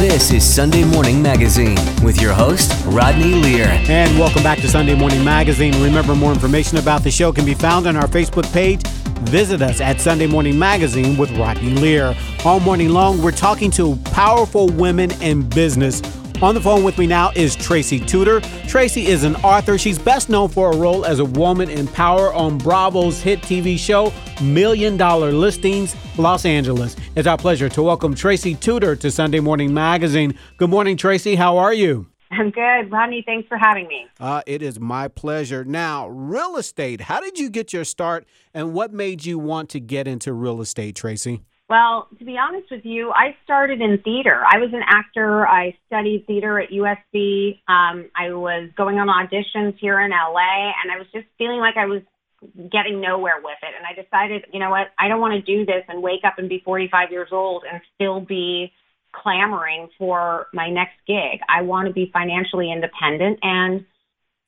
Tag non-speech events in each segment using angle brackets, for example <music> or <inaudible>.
This is Sunday Morning Magazine with your host, Rodney Lear. And welcome back to Sunday Morning Magazine. Remember, more information about the show can be found on our Facebook page. Visit us at Sunday Morning Magazine with Rodney Lear. All morning long, we're talking to powerful women in business on the phone with me now is Tracy Tutor. Tracy is an author. She's best known for a role as a woman in power on Bravo's hit TV show, Million Dollar Listings, Los Angeles. It's our pleasure to welcome Tracy Tutor to Sunday Morning Magazine. Good morning, Tracy. How are you? I'm good. Rodney, thanks for having me. Uh, it is my pleasure. Now, real estate, how did you get your start and what made you want to get into real estate, Tracy? Well, to be honest with you, I started in theater. I was an actor. I studied theater at USC. Um, I was going on auditions here in LA, and I was just feeling like I was getting nowhere with it. And I decided, you know what, I don't want to do this and wake up and be 45 years old and still be clamoring for my next gig. I want to be financially independent and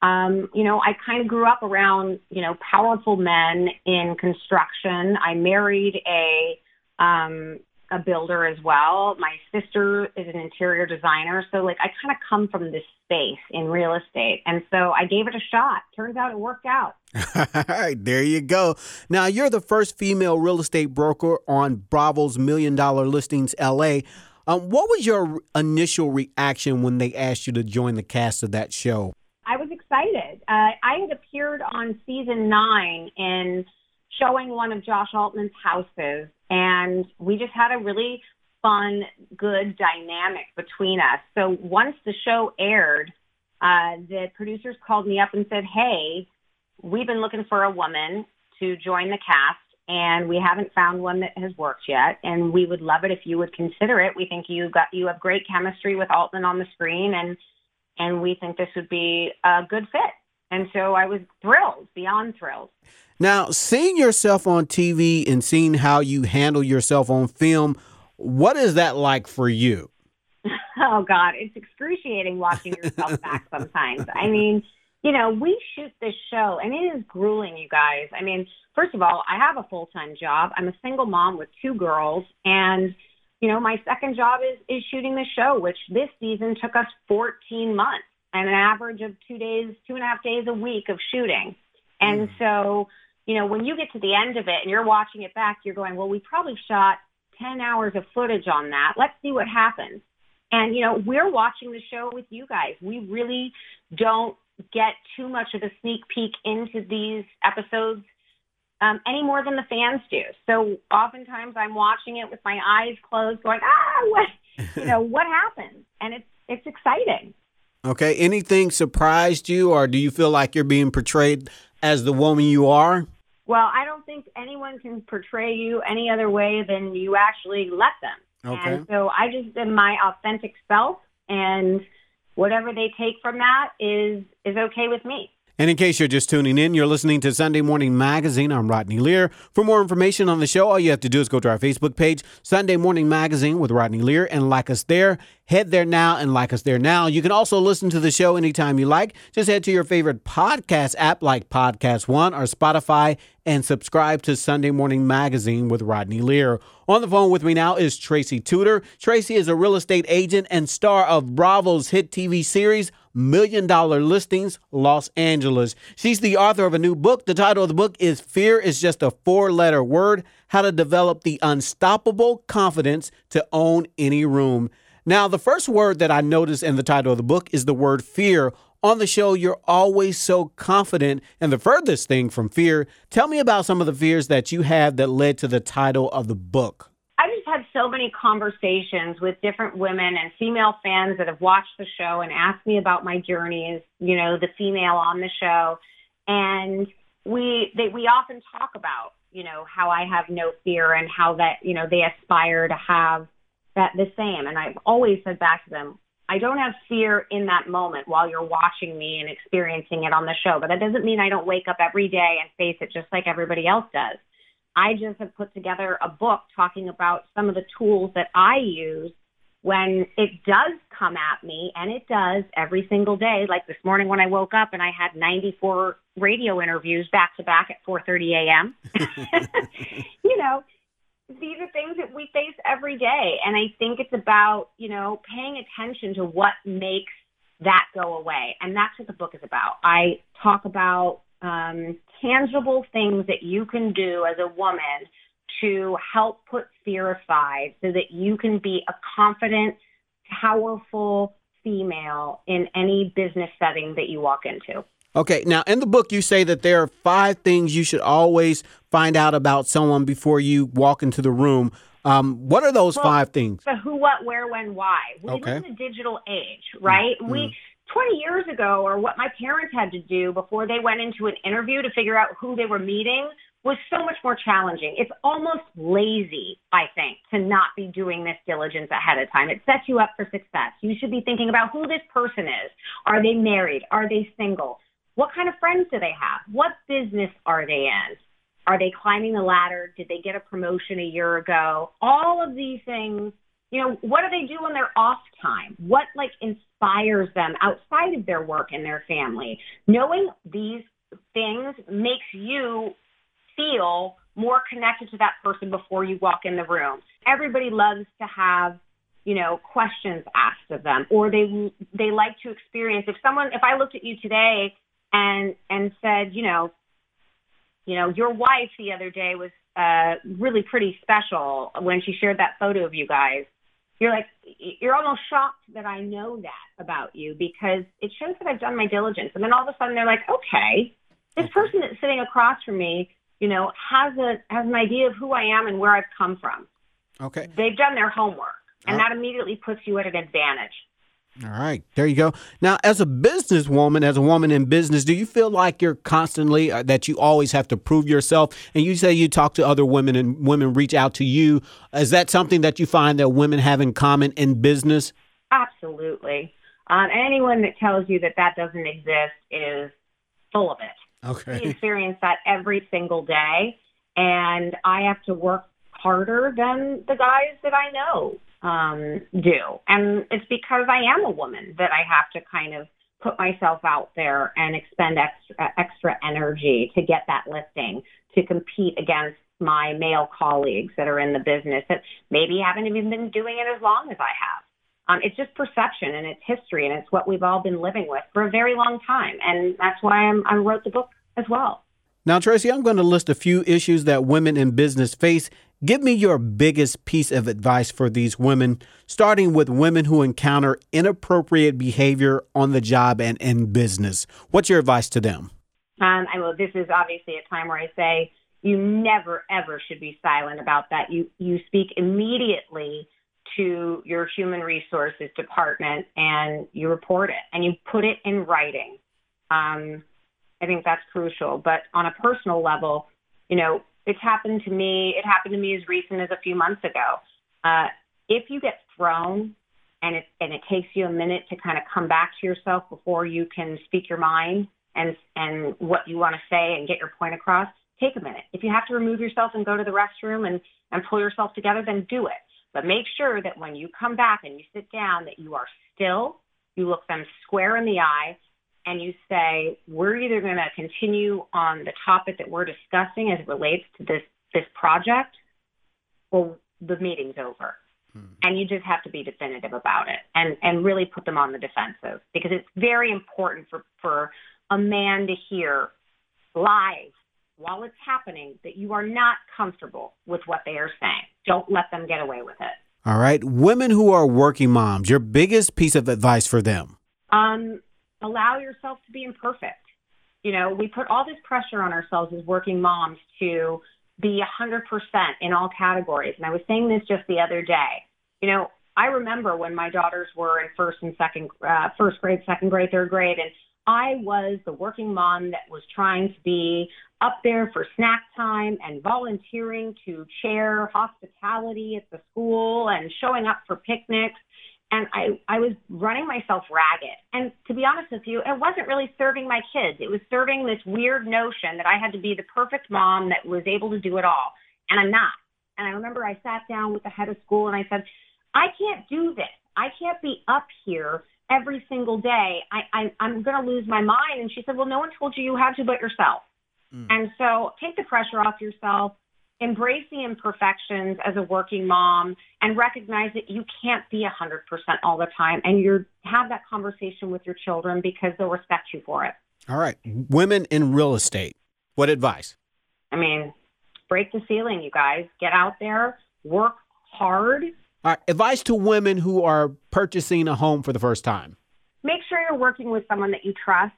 um, you know, I kind of grew up around, you know, powerful men in construction. I married a um, a builder as well. My sister is an interior designer. So like I kind of come from this space in real estate. And so I gave it a shot. Turns out it worked out. <laughs> All right, there you go. Now you're the first female real estate broker on Bravo's Million Dollar Listings LA. Um, what was your initial reaction when they asked you to join the cast of that show? I was excited. Uh, I had appeared on season nine in showing one of Josh Altman's houses and we just had a really fun, good dynamic between us. So once the show aired, uh, the producers called me up and said, "Hey, we've been looking for a woman to join the cast." And we haven't found one that has worked yet, and we would love it if you would consider it. We think you got you have great chemistry with Altman on the screen, and and we think this would be a good fit. And so I was thrilled, beyond thrilled. Now, seeing yourself on TV and seeing how you handle yourself on film, what is that like for you? <laughs> Oh God, it's excruciating watching yourself back <laughs> sometimes. I mean, you know, we shoot this show and it is grueling, you guys. I mean, first of all, I have a full-time job. I'm a single mom with two girls and you know, my second job is is shooting the show, which this season took us 14 months and an average of two days, two and a half days a week of shooting. And mm. so, you know, when you get to the end of it and you're watching it back, you're going, well, we probably shot 10 hours of footage on that. Let's see what happens. And, you know, we're watching the show with you guys. We really don't get too much of a sneak peek into these episodes um, any more than the fans do. So oftentimes I'm watching it with my eyes closed, going, ah, what, <laughs> you know, what happened? And it's it's exciting. Okay. Anything surprised you, or do you feel like you're being portrayed as the woman you are? Well, I don't think anyone can portray you any other way than you actually let them. Okay. And so I just am my authentic self, and whatever they take from that is is okay with me. And in case you're just tuning in, you're listening to Sunday Morning Magazine. I'm Rodney Lear. For more information on the show, all you have to do is go to our Facebook page, Sunday Morning Magazine with Rodney Lear, and like us there. Head there now and like us there now. You can also listen to the show anytime you like. Just head to your favorite podcast app like Podcast One or Spotify and subscribe to Sunday Morning Magazine with Rodney Lear. On the phone with me now is Tracy Tutor. Tracy is a real estate agent and star of Bravo's hit TV series, Million Dollar Listings, Los Angeles. She's the author of a new book. The title of the book is Fear is Just a Four Letter Word How to Develop the Unstoppable Confidence to Own Any Room. Now, the first word that I noticed in the title of the book is the word fear. On the show, you're always so confident and the furthest thing from fear. Tell me about some of the fears that you have that led to the title of the book. I just had so many conversations with different women and female fans that have watched the show and asked me about my journey as, you know, the female on the show. And we they, we often talk about, you know, how I have no fear and how that, you know, they aspire to have that the same. And I've always said back to them, I don't have fear in that moment while you're watching me and experiencing it on the show, but that doesn't mean I don't wake up every day and face it just like everybody else does. I just have put together a book talking about some of the tools that I use when it does come at me, and it does every single day. Like this morning when I woke up and I had 94 radio interviews back to back at 4:30 a.m. <laughs> you know, these are things that we face every day. And I think it's about, you know, paying attention to what makes that go away. And that's what the book is about. I talk about um, tangible things that you can do as a woman to help put fear aside so that you can be a confident, powerful female in any business setting that you walk into. Okay, now in the book, you say that there are five things you should always find out about someone before you walk into the room. Um, what are those well, five things? The who, what, where, when, why. We okay. live in a digital age, right? Mm-hmm. We 20 years ago, or what my parents had to do before they went into an interview to figure out who they were meeting, was so much more challenging. It's almost lazy, I think, to not be doing this diligence ahead of time. It sets you up for success. You should be thinking about who this person is. Are they married? Are they single? What kind of friends do they have? What business are they in? Are they climbing the ladder? Did they get a promotion a year ago? All of these things, you know, what do they do on their off time? What like inspires them outside of their work and their family? Knowing these things makes you feel more connected to that person before you walk in the room. Everybody loves to have you know questions asked of them or they they like to experience if someone if i looked at you today and and said you know you know your wife the other day was uh really pretty special when she shared that photo of you guys you're like you're almost shocked that i know that about you because it shows that i've done my diligence and then all of a sudden they're like okay this mm-hmm. person that's sitting across from me you know, has a has an idea of who I am and where I've come from. Okay. They've done their homework, and uh-huh. that immediately puts you at an advantage. All right, there you go. Now, as a businesswoman, as a woman in business, do you feel like you're constantly uh, that you always have to prove yourself? And you say you talk to other women and women reach out to you. Is that something that you find that women have in common in business? Absolutely. Um, anyone that tells you that that doesn't exist is full of it. Okay. We experience that every single day. And I have to work harder than the guys that I know um, do. And it's because I am a woman that I have to kind of put myself out there and expend extra, extra energy to get that listing, to compete against my male colleagues that are in the business that maybe haven't even been doing it as long as I have. Um, it's just perception and it's history and it's what we've all been living with for a very long time. And that's why I'm, I wrote the book as well. Now, Tracy, I'm going to list a few issues that women in business face. Give me your biggest piece of advice for these women, starting with women who encounter inappropriate behavior on the job and in business. What's your advice to them? Um, I will. This is obviously a time where I say you never ever should be silent about that. You you speak immediately to your human resources department and you report it and you put it in writing. Um, I think that's crucial. But on a personal level, you know, it's happened to me. It happened to me as recent as a few months ago. Uh, if you get thrown and it and it takes you a minute to kind of come back to yourself before you can speak your mind and and what you want to say and get your point across, take a minute. If you have to remove yourself and go to the restroom and and pull yourself together, then do it. But make sure that when you come back and you sit down, that you are still, you look them square in the eye, and you say, we're either going to continue on the topic that we're discussing as it relates to this, this project, or the meeting's over. Hmm. And you just have to be definitive about it and, and really put them on the defensive because it's very important for, for a man to hear live while it's happening that you are not comfortable with what they are saying. Don't let them get away with it. All right. Women who are working moms, your biggest piece of advice for them? Um, allow yourself to be imperfect. You know, we put all this pressure on ourselves as working moms to be 100% in all categories. And I was saying this just the other day. You know, I remember when my daughters were in first and second, uh, first grade, second grade, third grade, and I was the working mom that was trying to be up there for snack time and volunteering to chair hospitality at the school and showing up for picnics. And I, I was running myself ragged. And to be honest with you, it wasn't really serving my kids. It was serving this weird notion that I had to be the perfect mom that was able to do it all. And I'm not. And I remember I sat down with the head of school and I said, I can't do this. I can't be up here every single day. I, I I'm going to lose my mind. And she said, Well, no one told you you had to but yourself. Mm. And so take the pressure off yourself. Embrace the imperfections as a working mom and recognize that you can't be 100% all the time and you have that conversation with your children because they'll respect you for it. All right. Women in real estate. What advice? I mean, break the ceiling, you guys. Get out there, work hard. All right. Advice to women who are purchasing a home for the first time. Make sure you're working with someone that you trust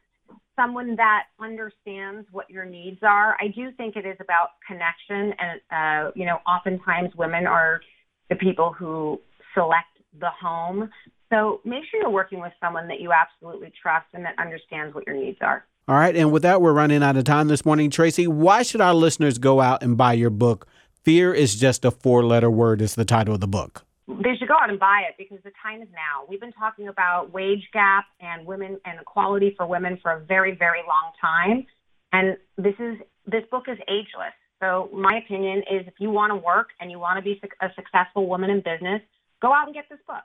someone that understands what your needs are. I do think it is about connection, and uh, you know, oftentimes women are the people who select the home. So make sure you're working with someone that you absolutely trust and that understands what your needs are. All right, and with that, we're running out of time this morning. Tracy, why should our listeners go out and buy your book? Fear is just a four letter word, is the title of the book they should go out and buy it because the time is now. We've been talking about wage gap and women and equality for women for a very, very long time. And this is this book is ageless. So my opinion is if you want to work and you want to be a successful woman in business, go out and get this book.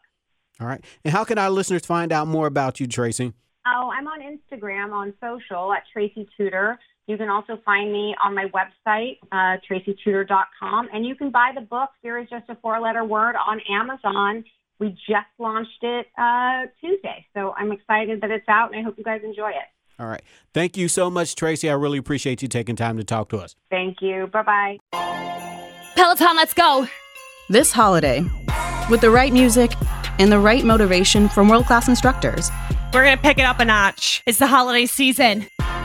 All right. And how can our listeners find out more about you, Tracy? Oh, I'm on Instagram, on social at Tracy Tutor. You can also find me on my website, uh, tracytutor.com, and you can buy the book, Fear is Just a Four Letter Word, on Amazon. We just launched it uh, Tuesday, so I'm excited that it's out, and I hope you guys enjoy it. All right. Thank you so much, Tracy. I really appreciate you taking time to talk to us. Thank you. Bye bye. Peloton, let's go. This holiday, with the right music and the right motivation from world class instructors, we're going to pick it up a notch. It's the holiday season.